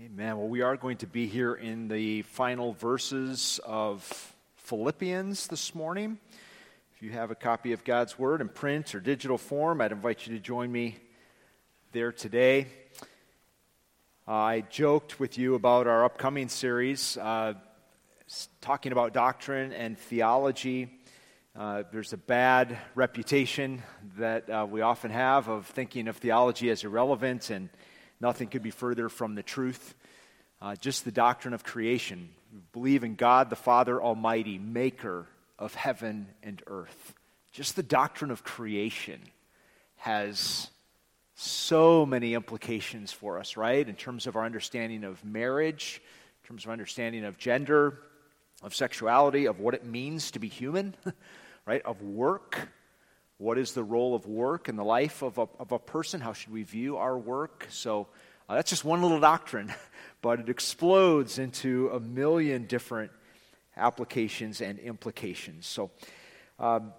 Amen. Well, we are going to be here in the final verses of Philippians this morning. If you have a copy of God's Word in print or digital form, I'd invite you to join me there today. Uh, I joked with you about our upcoming series, uh, talking about doctrine and theology. Uh, there's a bad reputation that uh, we often have of thinking of theology as irrelevant and Nothing could be further from the truth. Uh, just the doctrine of creation. We believe in God the Father Almighty, maker of heaven and earth. Just the doctrine of creation has so many implications for us, right? In terms of our understanding of marriage, in terms of understanding of gender, of sexuality, of what it means to be human, right? Of work, what is the role of work in the life of a, of a person? How should we view our work? So uh, that's just one little doctrine, but it explodes into a million different applications and implications. So um,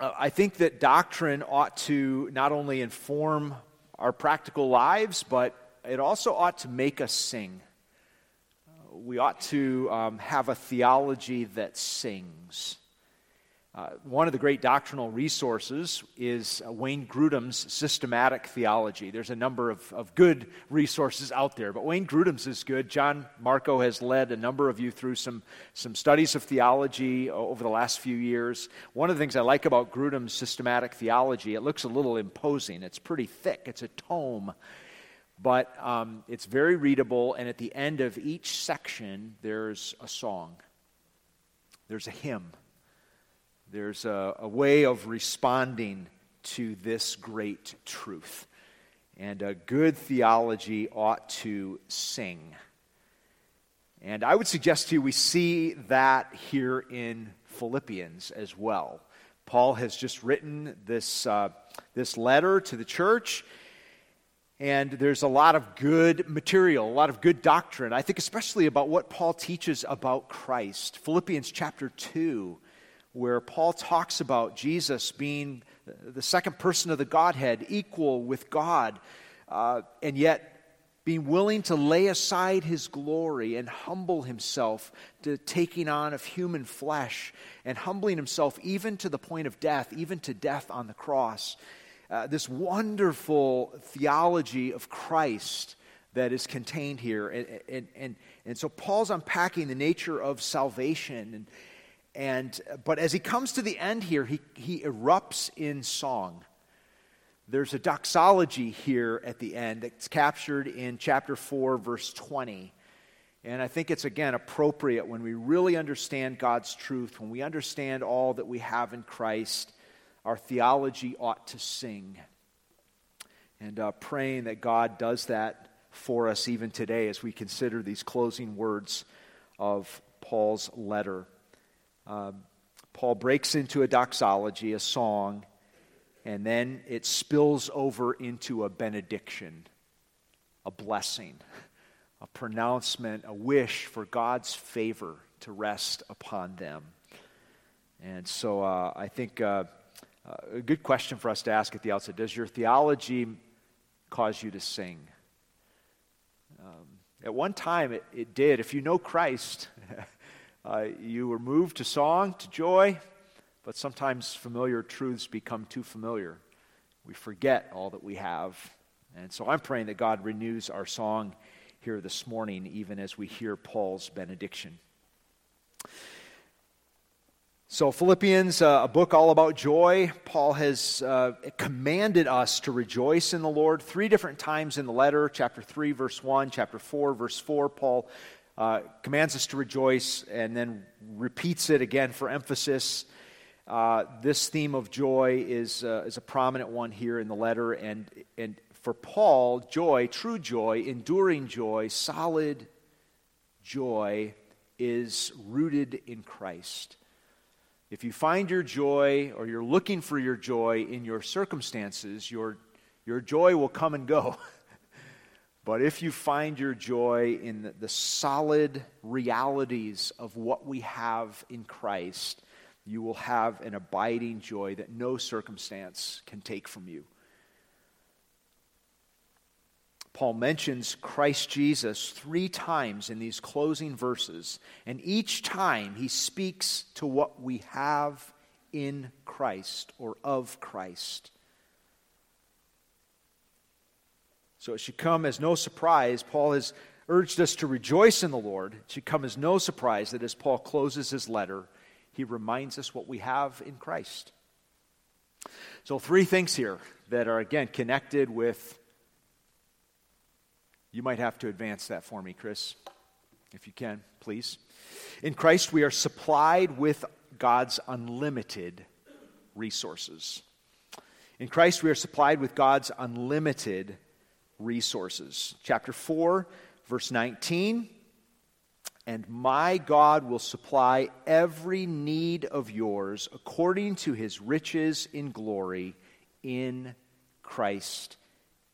uh, I think that doctrine ought to not only inform our practical lives, but it also ought to make us sing. Uh, we ought to um, have a theology that sings. Uh, one of the great doctrinal resources is uh, Wayne Grudem's systematic theology. There's a number of, of good resources out there, but Wayne Grudem's is good. John Marco has led a number of you through some, some studies of theology over the last few years. One of the things I like about Grudem's systematic theology, it looks a little imposing. It's pretty thick, it's a tome, but um, it's very readable, and at the end of each section, there's a song, there's a hymn there's a, a way of responding to this great truth. And a good theology ought to sing. And I would suggest to you we see that here in Philippians as well. Paul has just written this, uh, this letter to the church, and there's a lot of good material, a lot of good doctrine. I think especially about what Paul teaches about Christ. Philippians chapter 2 where Paul talks about Jesus being the second person of the Godhead, equal with God, uh, and yet being willing to lay aside his glory and humble himself to taking on of human flesh and humbling himself even to the point of death, even to death on the cross. Uh, this wonderful theology of Christ that is contained here. And, and, and, and so Paul's unpacking the nature of salvation and, and, but as he comes to the end here, he, he erupts in song. There's a doxology here at the end that's captured in chapter 4, verse 20. And I think it's, again, appropriate when we really understand God's truth, when we understand all that we have in Christ, our theology ought to sing. And uh, praying that God does that for us even today as we consider these closing words of Paul's letter. Um, Paul breaks into a doxology, a song, and then it spills over into a benediction, a blessing, a pronouncement, a wish for God's favor to rest upon them. And so uh, I think uh, uh, a good question for us to ask at the outset Does your theology cause you to sing? Um, at one time, it, it did. If you know Christ, Uh, you were moved to song, to joy, but sometimes familiar truths become too familiar. We forget all that we have. And so I'm praying that God renews our song here this morning, even as we hear Paul's benediction. So, Philippians, uh, a book all about joy. Paul has uh, commanded us to rejoice in the Lord three different times in the letter chapter 3, verse 1, chapter 4, verse 4. Paul uh, commands us to rejoice and then repeats it again for emphasis. Uh, this theme of joy is, uh, is a prominent one here in the letter. And, and for Paul, joy, true joy, enduring joy, solid joy is rooted in Christ. If you find your joy or you're looking for your joy in your circumstances, your, your joy will come and go. But if you find your joy in the, solid realities of what we have in Christ, you will have an abiding joy that no circumstance can take from you. Paul mentions Christ Jesus three times in these closing verses, and each time he speaks to what we have in Christ or of Christ. So it should come as no surprise. Paul has urged us to rejoice in the Lord. It should come as no surprise that as Paul closes his letter, he reminds us what we have in Christ. So, three things here that are, again, connected with you might have to advance that for me, Chris, if you can, please. In Christ, we are supplied with God's unlimited resources. In Christ, we are supplied with God's unlimited resources. Chapter 4, verse 19. And my God will supply every need of yours according to his riches in glory in Christ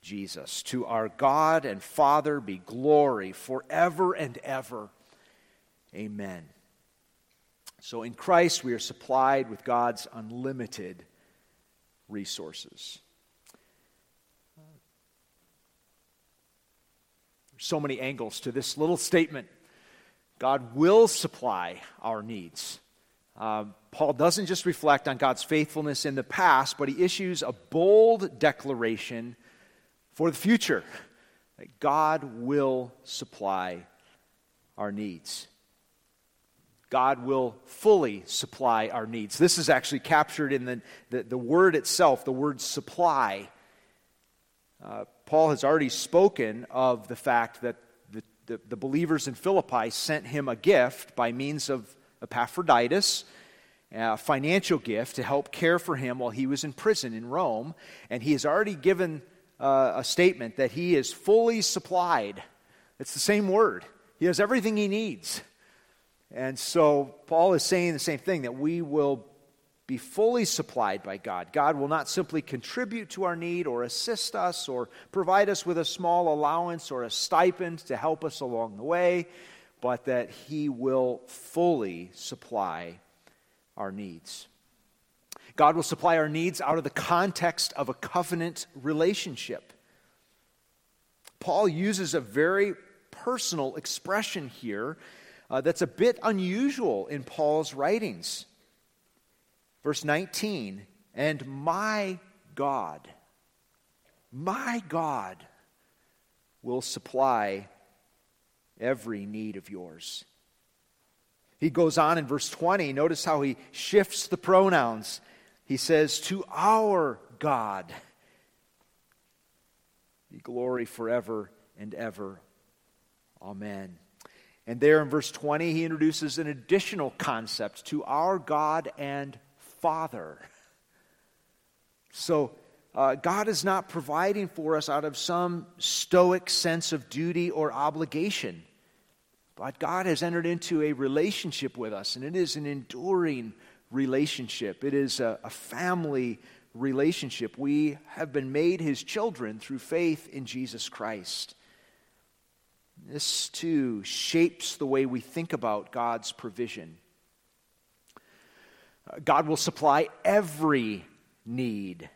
Jesus. To our God and Father be glory forever and ever. Amen. So in Christ, we are supplied with God's unlimited resources. So many angles to this little statement. God will supply our needs. Uh, Paul doesn't just reflect on God's faithfulness in the past, but he issues a bold declaration for the future that God will supply our needs. God will fully supply our needs. This is actually captured in the, the, the word itself, the word supply. Uh, Paul has already spoken of the fact that the, the, the believers in Philippi sent him a gift by means of Epaphroditus, a financial gift to help care for him while he was in prison in Rome. And he has already given uh, a statement that he is fully supplied. It's the same word. He has everything he needs. And so Paul is saying the same thing that we will be fully supplied by God. God will not simply contribute to our need or assist us or provide us with a small allowance or a stipend to help us along the way, but that He will fully supply our needs. God will supply our needs out of the context of a covenant relationship. Paul uses a very personal expression here uh, that's a bit unusual in Paul's writings. Verse 19, and my God, my God will supply every need of yours. He goes on in verse 20. Notice how he shifts the pronouns. He says, To our God be glory forever and ever. Amen. And there in verse 20, he introduces an additional concept to our God and Father. So, uh, God is not providing for us out of some stoic sense of duty or obligation. But God has entered into a relationship with us, and it is an enduring relationship. It is a, a family relationship. We have been made his children through faith in Jesus Christ. This too shapes the way we think about God's provision. God will supply every need.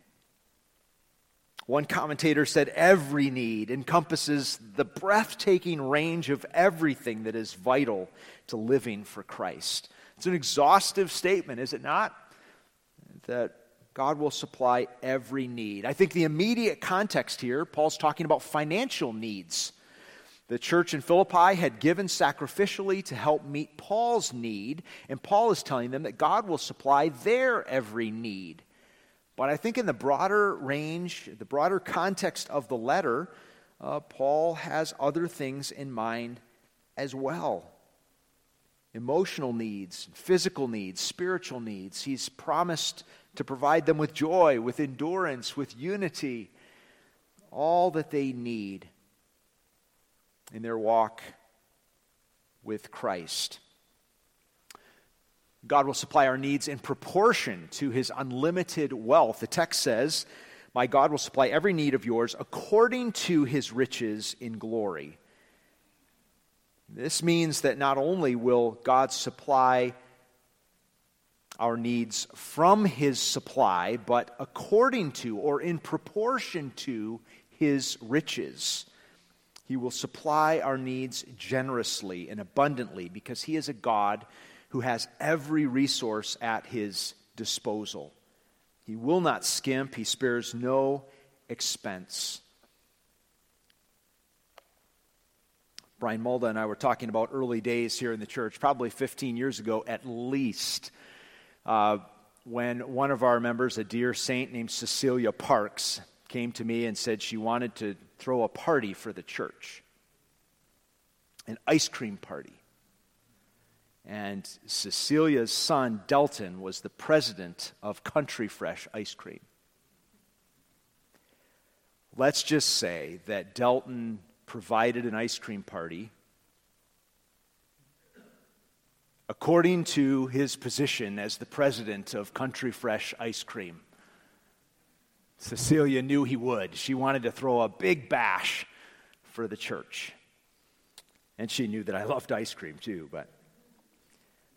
One commentator said every need encompasses the breathtaking range of everything that is vital to living for Christ. It's an exhaustive statement, is it not? That God will supply every need. I think the immediate context here, Paul's talking about financial needs. The church in Philippi had given sacrificially to help meet Paul's need, and Paul is telling them that God will supply their every need. But I think in the broader range, the broader context of the letter, uh, Paul has other things in mind as well emotional needs, physical needs, spiritual needs. He's promised to provide them with joy, with endurance, with unity, all that they need in their walk with Christ. God will supply our needs in proportion to his unlimited wealth. The text says, My God will supply every need of yours according to his riches in glory this means that not only will God supply our needs from his supply, but according to or in proportion to his riches. He will supply our needs generously and abundantly because He is a God who has every resource at His disposal. He will not skimp, He spares no expense. Brian Mulda and I were talking about early days here in the church, probably 15 years ago at least, uh, when one of our members, a dear saint named Cecilia Parks, came to me and said she wanted to throw a party for the church an ice cream party. And Cecilia's son, Delton, was the president of Country Fresh Ice Cream. Let's just say that Delton provided an ice cream party according to his position as the president of Country Fresh Ice Cream. Cecilia knew he would. She wanted to throw a big bash for the church. And she knew that I loved ice cream too, but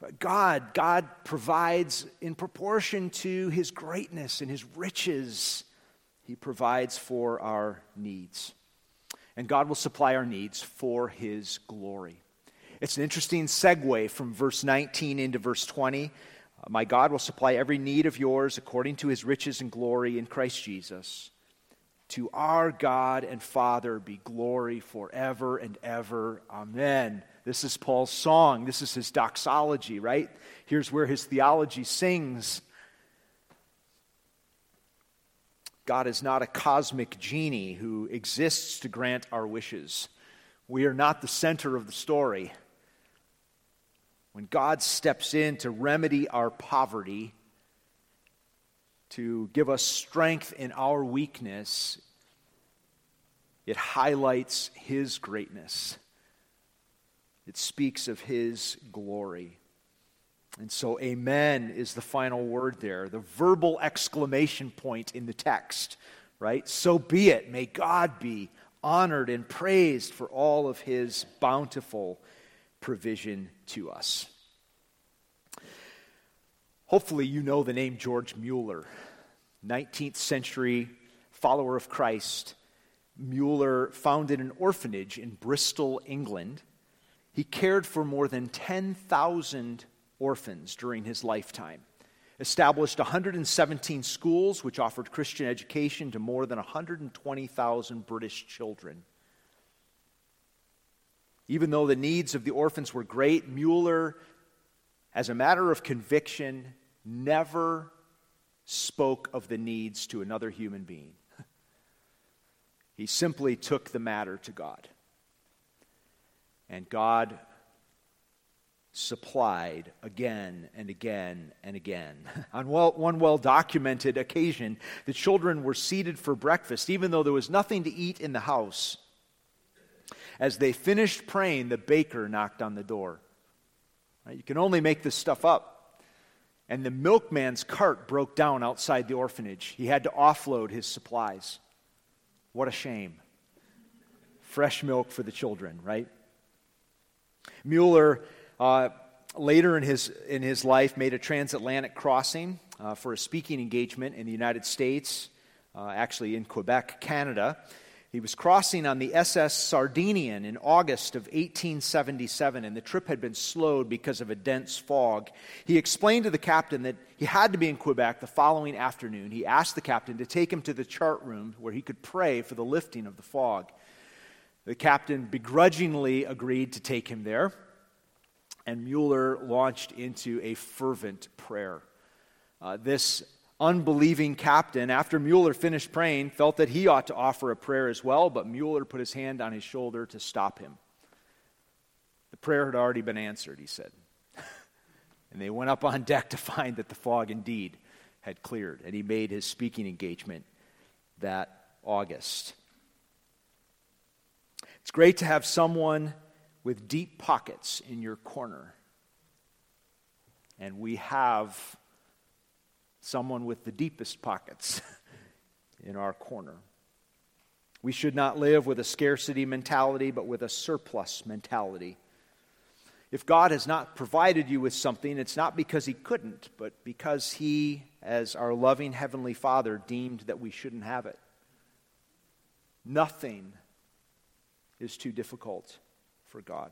but God, God provides in proportion to his greatness and his riches. He provides for our needs. And God will supply our needs for his glory. It's an interesting segue from verse 19 into verse 20. My God will supply every need of yours according to his riches and glory in Christ Jesus. To our God and Father be glory forever and ever. Amen. This is Paul's song. This is his doxology, right? Here's where his theology sings. God is not a cosmic genie who exists to grant our wishes. We are not the center of the story. When God steps in to remedy our poverty, to give us strength in our weakness, it highlights His greatness. It speaks of His glory. And so, amen is the final word there, the verbal exclamation point in the text, right? So be it. May God be honored and praised for all of His bountiful provision to us. Hopefully, you know the name George Mueller, 19th century follower of Christ. Mueller founded an orphanage in Bristol, England. He cared for more than 10,000 orphans during his lifetime, established 117 schools which offered Christian education to more than 120,000 British children. Even though the needs of the orphans were great, Mueller, as a matter of conviction, never spoke of the needs to another human being. He simply took the matter to God. And God supplied again and again and again. On well, one well documented occasion, the children were seated for breakfast, even though there was nothing to eat in the house. As they finished praying, the baker knocked on the door. You can only make this stuff up. And the milkman's cart broke down outside the orphanage. He had to offload his supplies. What a shame. Fresh milk for the children, right? Mueller, uh, later in his, in his life, made a transatlantic crossing uh, for a speaking engagement in the United States, uh, actually in Quebec, Canada. He was crossing on the SS Sardinian in August of 1877, and the trip had been slowed because of a dense fog. He explained to the captain that he had to be in Quebec the following afternoon. He asked the captain to take him to the chart room where he could pray for the lifting of the fog. The captain begrudgingly agreed to take him there, and Mueller launched into a fervent prayer. Uh, this unbelieving captain, after Mueller finished praying, felt that he ought to offer a prayer as well, but Mueller put his hand on his shoulder to stop him. The prayer had already been answered, he said. and they went up on deck to find that the fog indeed had cleared, and he made his speaking engagement that August. It's great to have someone with deep pockets in your corner. And we have someone with the deepest pockets in our corner. We should not live with a scarcity mentality, but with a surplus mentality. If God has not provided you with something, it's not because He couldn't, but because He, as our loving Heavenly Father, deemed that we shouldn't have it. Nothing is too difficult for God.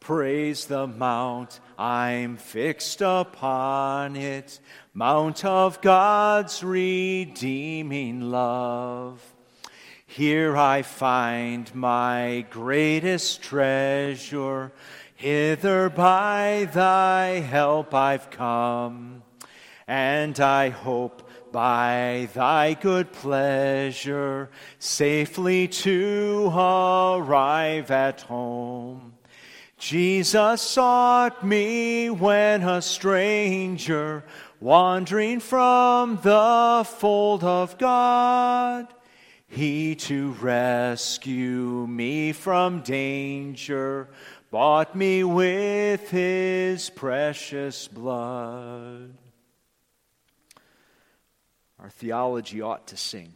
Praise the mount, I'm fixed upon it, mount of God's redeeming love. Here I find my greatest treasure, hither by thy help I've come, and I hope by thy good pleasure safely to arrive at home. Jesus sought me when a stranger, wandering from the fold of God. He to rescue me from danger bought me with his precious blood. Our theology ought to sing.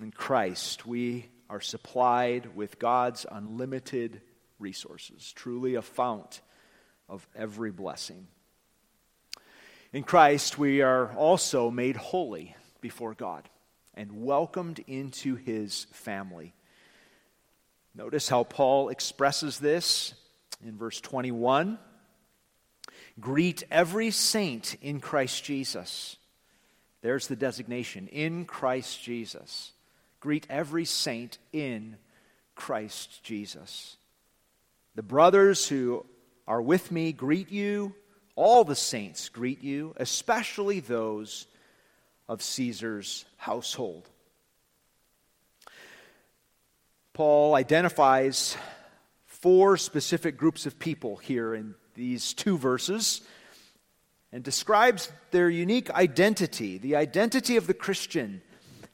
In Christ, we are supplied with God's unlimited resources, truly a fount of every blessing. In Christ, we are also made holy before God and welcomed into his family. Notice how Paul expresses this in verse 21. Greet every saint in Christ Jesus. There's the designation in Christ Jesus. Greet every saint in Christ Jesus. The brothers who are with me greet you. All the saints greet you, especially those of Caesar's household. Paul identifies four specific groups of people here in these two verses and describes their unique identity, the identity of the Christian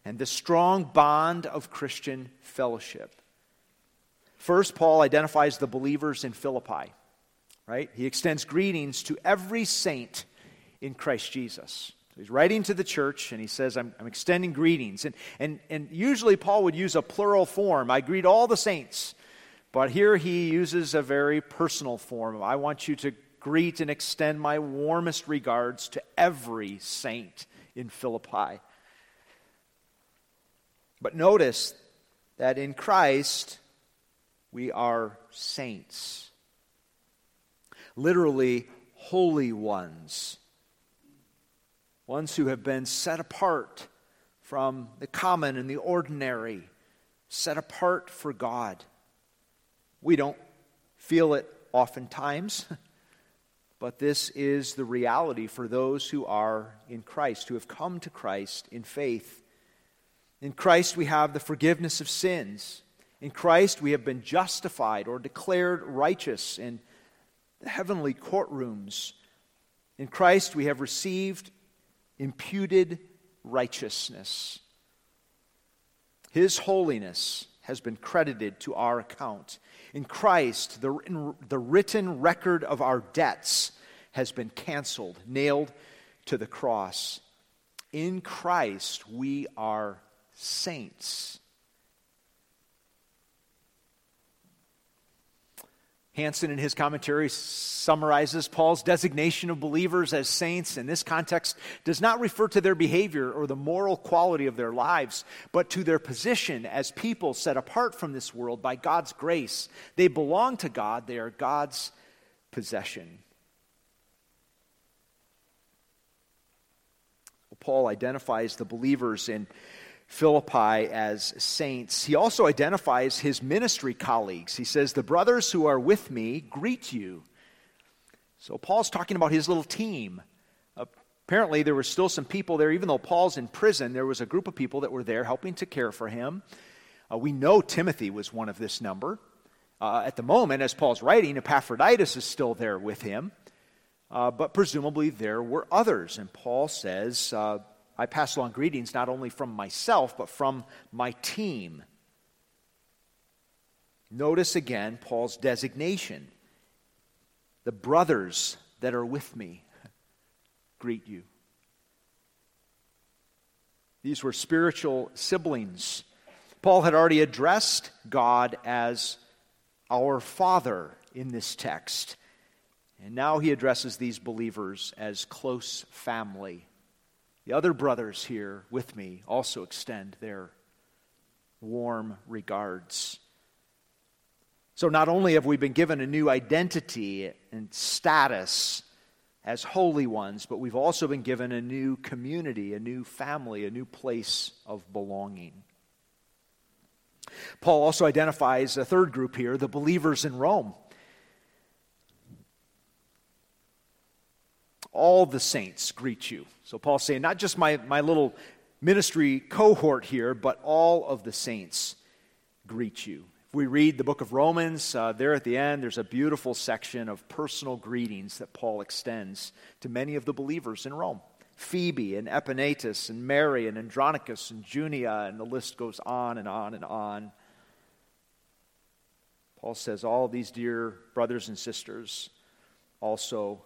and the strong bond of Christian fellowship. First, Paul identifies the believers in Philippi, right? He extends greetings to every saint in Christ Jesus. So he's writing to the church and he says, I'm, I'm extending greetings. And, and, and usually Paul would use a plural form I greet all the saints. But here he uses a very personal form. I want you to greet and extend my warmest regards to every saint in Philippi. But notice that in Christ, we are saints. Literally, holy ones. Ones who have been set apart from the common and the ordinary, set apart for God. We don't feel it oftentimes, but this is the reality for those who are in Christ, who have come to Christ in faith. In Christ, we have the forgiveness of sins. In Christ, we have been justified or declared righteous in the heavenly courtrooms. In Christ, we have received imputed righteousness. His holiness has been credited to our account. In Christ, the, the written record of our debts has been canceled, nailed to the cross. In Christ, we are saints. Hansen, in his commentary, summarizes Paul's designation of believers as saints in this context does not refer to their behavior or the moral quality of their lives, but to their position as people set apart from this world by God's grace. They belong to God, they are God's possession. Paul identifies the believers in Philippi as saints. He also identifies his ministry colleagues. He says, The brothers who are with me greet you. So Paul's talking about his little team. Apparently, there were still some people there, even though Paul's in prison, there was a group of people that were there helping to care for him. Uh, we know Timothy was one of this number. Uh, at the moment, as Paul's writing, Epaphroditus is still there with him. Uh, but presumably there were others. And Paul says, uh, I pass along greetings not only from myself, but from my team. Notice again Paul's designation. The brothers that are with me greet you. These were spiritual siblings. Paul had already addressed God as our Father in this text. And now he addresses these believers as close family. The other brothers here with me also extend their warm regards. So, not only have we been given a new identity and status as holy ones, but we've also been given a new community, a new family, a new place of belonging. Paul also identifies a third group here the believers in Rome. All the saints greet you. So Paul's saying, not just my, my little ministry cohort here, but all of the saints greet you If we read the book of Romans, uh, there at the end, there's a beautiful section of personal greetings that Paul extends to many of the believers in Rome. Phoebe and Epaenetus and Mary and Andronicus and Junia, and the list goes on and on and on. Paul says, All these dear brothers and sisters also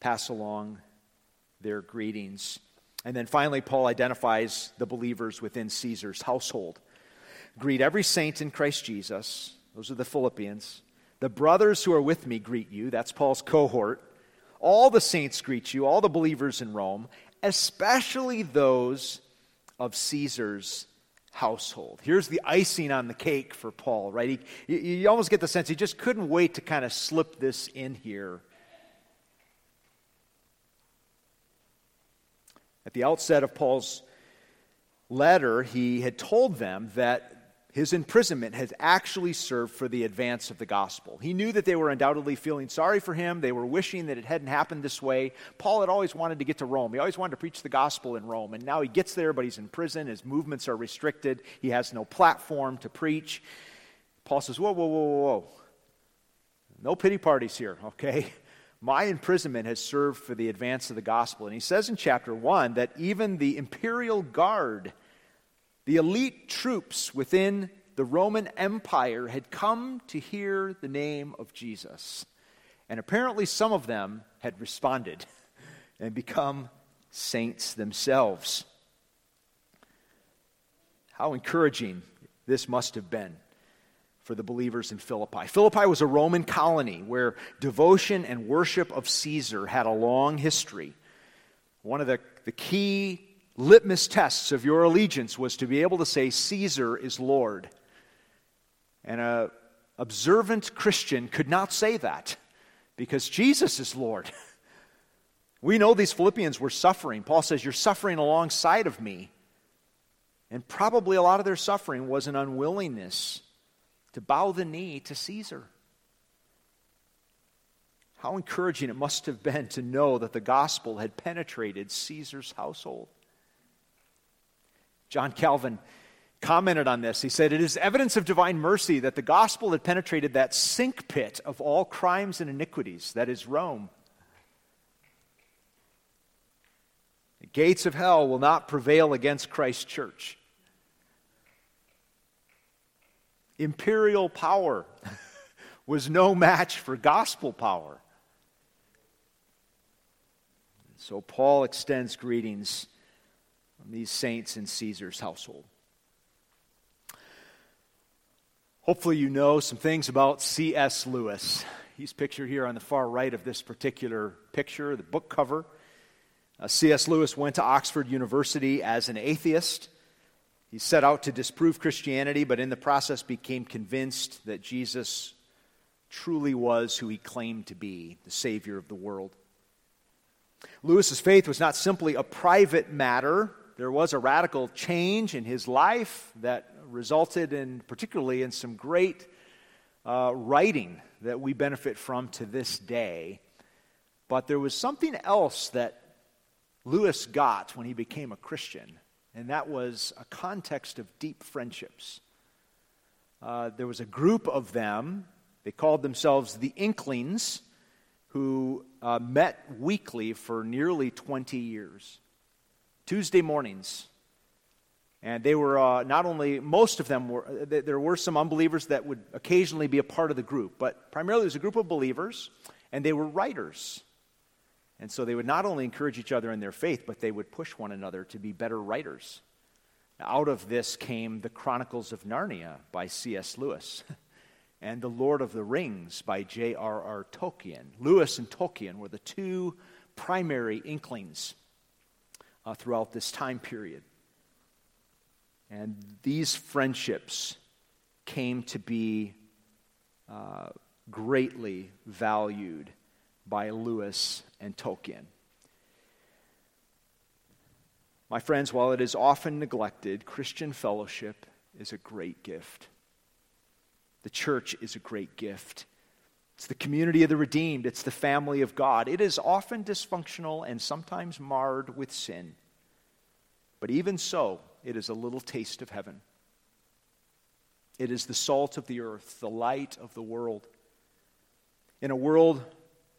pass along their greetings. And then finally, Paul identifies the believers within Caesar's household. Greet every saint in Christ Jesus. Those are the Philippians. The brothers who are with me greet you. That's Paul's cohort. All the saints greet you, all the believers in Rome, especially those of Caesar's household. Here's the icing on the cake for Paul, right? He, you, you almost get the sense he just couldn't wait to kind of slip this in here. At the outset of Paul's letter, he had told them that his imprisonment had actually served for the advance of the gospel. He knew that they were undoubtedly feeling sorry for him. They were wishing that it hadn't happened this way. Paul had always wanted to get to Rome. He always wanted to preach the gospel in Rome. And now he gets there, but he's in prison. His movements are restricted. He has no platform to preach. Paul says, Whoa, whoa, whoa, whoa, whoa. No pity parties here, okay? My imprisonment has served for the advance of the gospel. And he says in chapter 1 that even the imperial guard the elite troops within the Roman Empire had come to hear the name of Jesus. And apparently, some of them had responded and become saints themselves. How encouraging this must have been for the believers in Philippi. Philippi was a Roman colony where devotion and worship of Caesar had a long history. One of the, the key litmus tests of your allegiance was to be able to say, Caesar is Lord. And a observant Christian could not say that because Jesus is Lord. We know these Philippians were suffering. Paul says, You're suffering alongside of me. And probably a lot of their suffering was an unwillingness to bow the knee to Caesar. How encouraging it must have been to know that the gospel had penetrated Caesar's household. John Calvin commented on this. He said, It is evidence of divine mercy that the gospel had penetrated that sink pit of all crimes and iniquities, that is Rome. The gates of hell will not prevail against Christ's church. Imperial power was no match for gospel power. So Paul extends greetings on these saints in Caesar's household. Hopefully, you know some things about C.S. Lewis. He's pictured here on the far right of this particular picture, the book cover. Uh, C.S. Lewis went to Oxford University as an atheist. He set out to disprove Christianity, but in the process became convinced that Jesus truly was who he claimed to be, the Savior of the world. Lewis's faith was not simply a private matter there was a radical change in his life that resulted in, particularly, in some great uh, writing that we benefit from to this day. But there was something else that Lewis got when he became a Christian, and that was a context of deep friendships. Uh, there was a group of them, they called themselves the Inklings, who uh, met weekly for nearly 20 years Tuesday mornings. And they were uh, not only, most of them were, uh, there were some unbelievers that would occasionally be a part of the group, but primarily it was a group of believers, and they were writers. And so they would not only encourage each other in their faith, but they would push one another to be better writers. Out of this came The Chronicles of Narnia by C.S. Lewis and The Lord of the Rings by J.R.R. Tolkien. Lewis and Tolkien were the two primary inklings uh, throughout this time period. And these friendships came to be uh, greatly valued by Lewis and Tolkien. My friends, while it is often neglected, Christian fellowship is a great gift. The church is a great gift. It's the community of the redeemed, it's the family of God. It is often dysfunctional and sometimes marred with sin. But even so, it is a little taste of heaven. It is the salt of the earth, the light of the world. In a world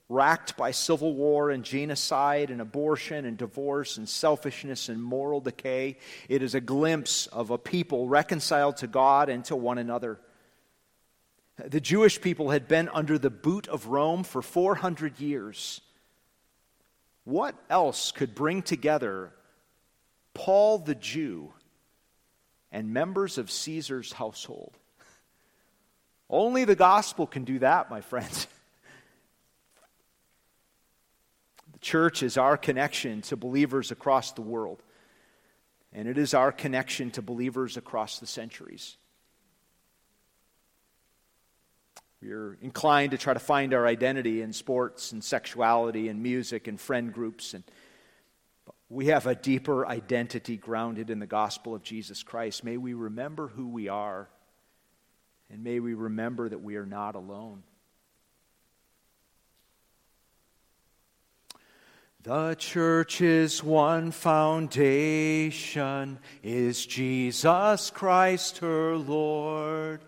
racked by civil war and genocide and abortion and divorce and selfishness and moral decay, it is a glimpse of a people reconciled to God and to one another. The Jewish people had been under the boot of Rome for 400 years. What else could bring together Paul the Jew and members of Caesar's household? Only the gospel can do that, my friends. Church is our connection to believers across the world, and it is our connection to believers across the centuries. We're inclined to try to find our identity in sports and sexuality and music and friend groups. And we have a deeper identity grounded in the gospel of Jesus Christ. May we remember who we are, and may we remember that we are not alone. The church's one foundation is Jesus Christ her Lord.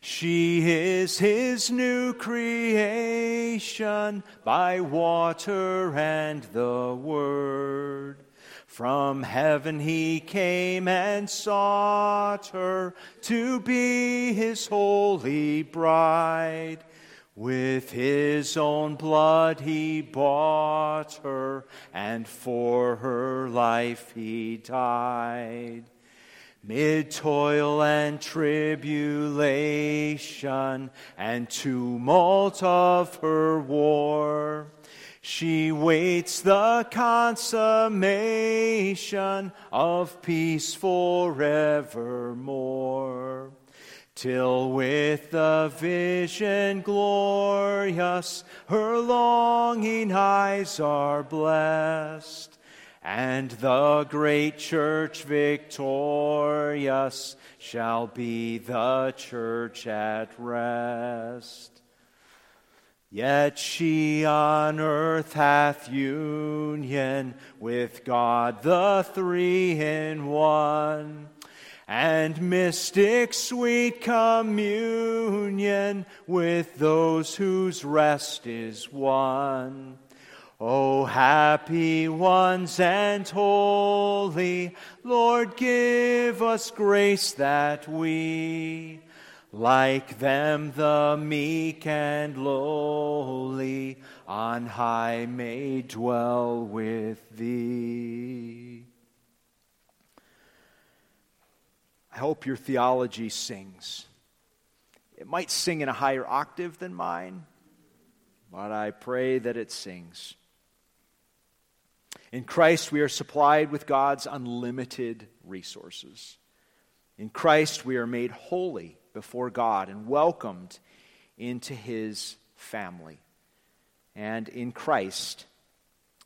She is his new creation by water and the word. From heaven he came and sought her to be his holy bride. With his own blood he bought her, and for her life he died. Mid toil and tribulation and tumult of her war, she waits the consummation of peace forevermore. Till with the vision glorious her longing eyes are blessed and the great church victorious shall be the church at rest. Yet she on earth hath union with God the three in one, and mystic sweet communion with those whose rest is won. O happy ones and holy, Lord, give us grace that we, like them, the meek and lowly, on high may dwell with thee. I hope your theology sings. It might sing in a higher octave than mine, but I pray that it sings. In Christ, we are supplied with God's unlimited resources. In Christ, we are made holy before God and welcomed into his family. And in Christ,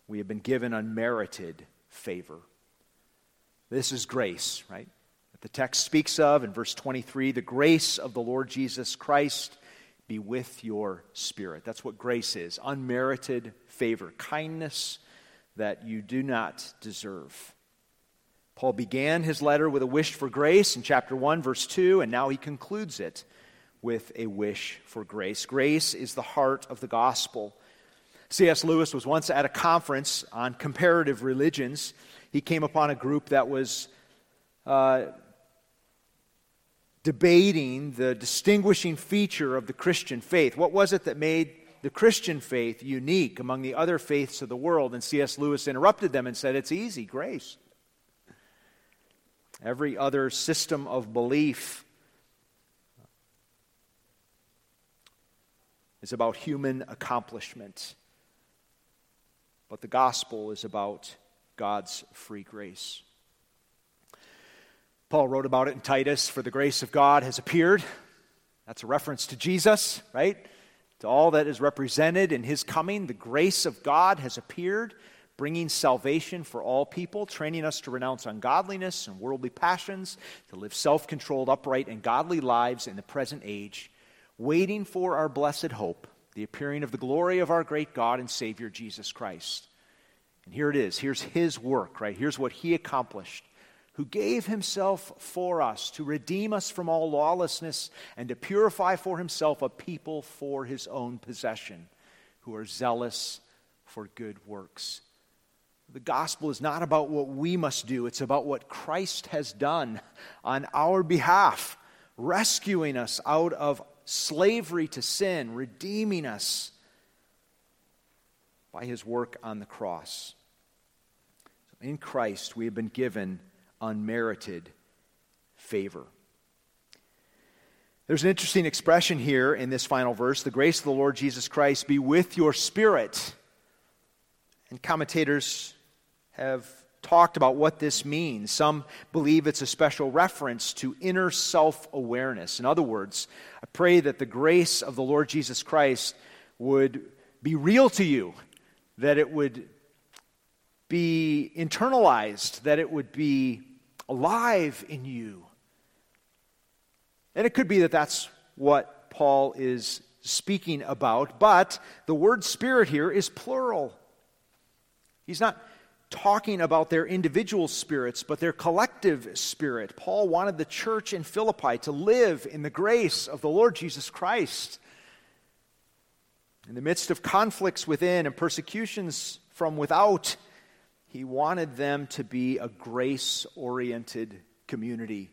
we have been given unmerited favor. This is grace, right? The text speaks of in verse 23 the grace of the Lord Jesus Christ be with your spirit. That's what grace is unmerited favor, kindness that you do not deserve. Paul began his letter with a wish for grace in chapter 1, verse 2, and now he concludes it with a wish for grace. Grace is the heart of the gospel. C.S. Lewis was once at a conference on comparative religions. He came upon a group that was uh, debating the distinguishing feature of the Christian faith. What was it that made the Christian faith unique among the other faiths of the world? And C.S. Lewis interrupted them and said, It's easy, grace. Every other system of belief is about human accomplishment, but the gospel is about God's free grace. Paul wrote about it in Titus, for the grace of God has appeared. That's a reference to Jesus, right? To all that is represented in his coming, the grace of God has appeared bringing salvation for all people, training us to renounce ungodliness and worldly passions, to live self controlled, upright, and godly lives in the present age, waiting for our blessed hope, the appearing of the glory of our great God and Savior, Jesus Christ. And here it is. Here's his work, right? Here's what he accomplished. Who gave himself for us to redeem us from all lawlessness and to purify for himself a people for his own possession, who are zealous for good works. The gospel is not about what we must do, it's about what Christ has done on our behalf, rescuing us out of slavery to sin, redeeming us by his work on the cross. In Christ, we have been given unmerited favor. There's an interesting expression here in this final verse the grace of the Lord Jesus Christ be with your spirit. And commentators have talked about what this means. Some believe it's a special reference to inner self awareness. In other words, I pray that the grace of the Lord Jesus Christ would be real to you, that it would be internalized, that it would be alive in you. And it could be that that's what Paul is speaking about, but the word spirit here is plural. He's not talking about their individual spirits, but their collective spirit. Paul wanted the church in Philippi to live in the grace of the Lord Jesus Christ. In the midst of conflicts within and persecutions from without, he wanted them to be a grace oriented community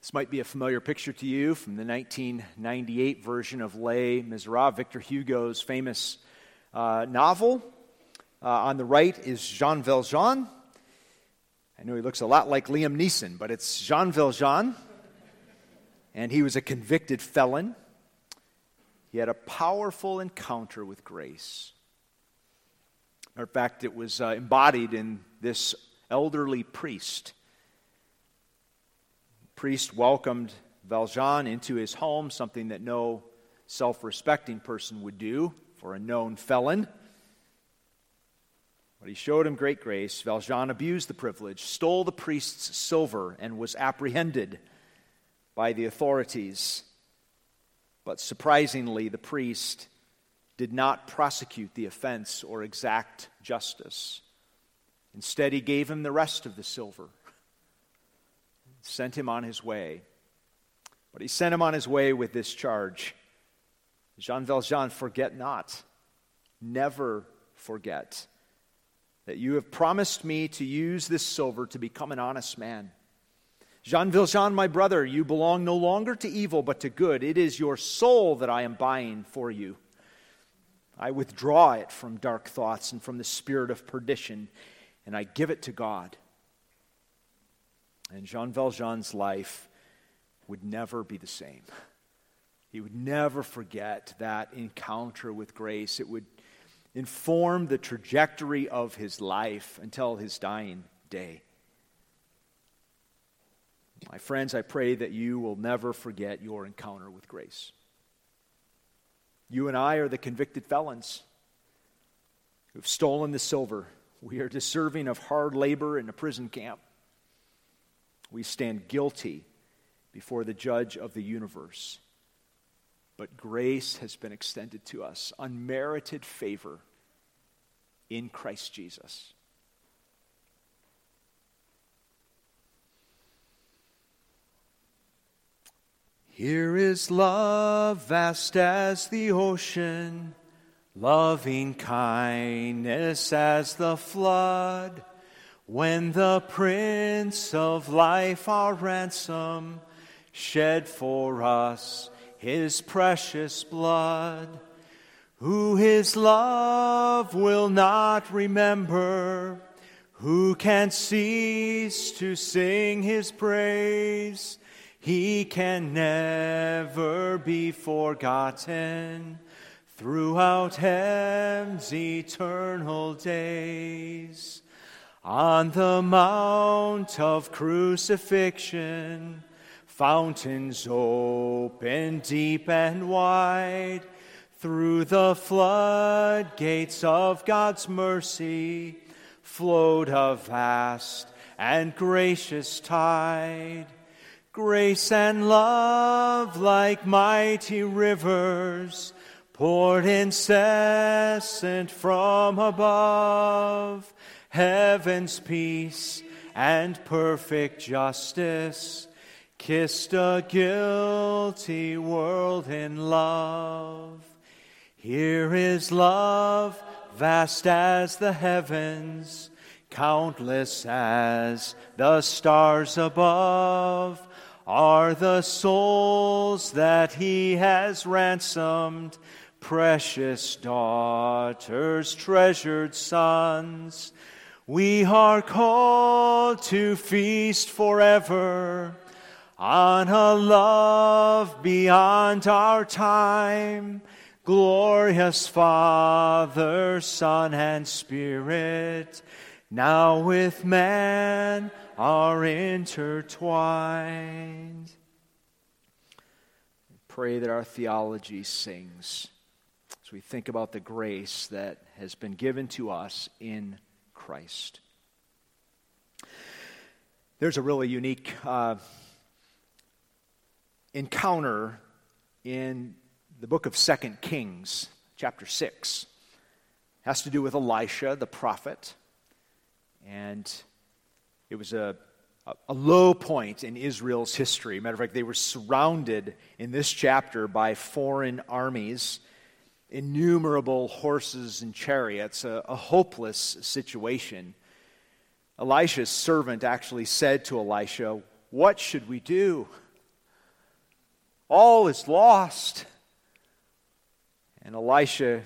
This might be a familiar picture to you from the 1998 version of Les Miserables, Victor Hugo's famous uh, novel. Uh, on the right is Jean Valjean. I know he looks a lot like Liam Neeson, but it's Jean Valjean. And he was a convicted felon. He had a powerful encounter with grace. In fact, it was uh, embodied in this elderly priest priest welcomed Valjean into his home, something that no self respecting person would do for a known felon. But he showed him great grace. Valjean abused the privilege, stole the priest's silver, and was apprehended by the authorities. But surprisingly, the priest did not prosecute the offense or exact justice. Instead, he gave him the rest of the silver sent him on his way. But he sent him on his way with this charge Jean Valjean, forget not, never forget that you have promised me to use this silver to become an honest man. Jean Valjean, my brother, you belong no longer to evil but to good. It is your soul that I am buying for you. I withdraw it from dark thoughts and from the spirit of perdition, and I give it to God. And Jean Valjean's life would never be the same. He would never forget that encounter with grace. It would inform the trajectory of his life until his dying day. My friends, I pray that you will never forget your encounter with grace. You and I are the convicted felons who've stolen the silver. We are deserving of hard labor in a prison camp we stand guilty before the judge of the universe. But grace has been extended to us, unmerited favor in Christ Jesus. Here is love vast as the ocean, loving kindness as the flood. When the Prince of Life, our ransom, shed for us his precious blood, who his love will not remember, who can cease to sing his praise? He can never be forgotten throughout heaven's eternal days. On the mount of crucifixion, fountains open deep and wide. Through the floodgates of God's mercy flowed a vast and gracious tide. Grace and love, like mighty rivers, poured incessant from above. Heaven's peace and perfect justice kissed a guilty world in love. Here is love, vast as the heavens, countless as the stars above are the souls that he has ransomed, precious daughters, treasured sons. We are called to feast forever on a love beyond our time. Glorious Father, Son, and Spirit, now with man are intertwined. Pray that our theology sings as we think about the grace that has been given to us in Christ. There's a really unique uh, encounter in the book of Second Kings, chapter 6. It has to do with Elisha, the prophet. And it was a, a low point in Israel's history. Matter of fact, they were surrounded in this chapter by foreign armies, innumerable horses and chariots, a, a hopeless situation. Elisha's servant actually said to Elisha, What should we do? All is lost. And Elisha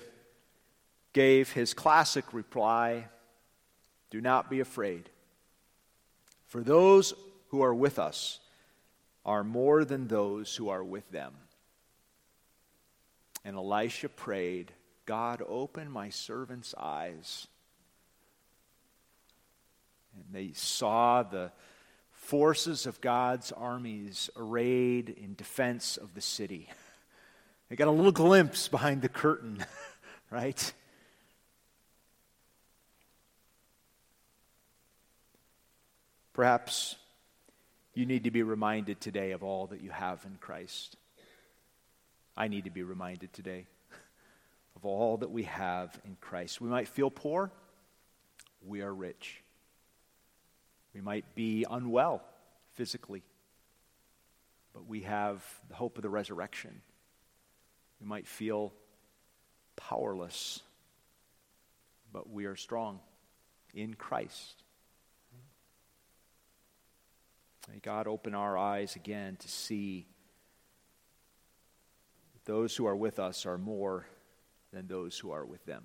gave his classic reply Do not be afraid. For those who are with us are more than those who are with them. And Elisha prayed, God, open my servant's eyes. And they saw the forces of God's armies arrayed in defense of the city. They got a little glimpse behind the curtain, right? Perhaps you need to be reminded today of all that you have in Christ. I need to be reminded today of all that we have in Christ. We might feel poor, we are rich. We might be unwell physically, but we have the hope of the resurrection. We might feel powerless, but we are strong in Christ. May God open our eyes again to see those who are with us are more than those who are with them.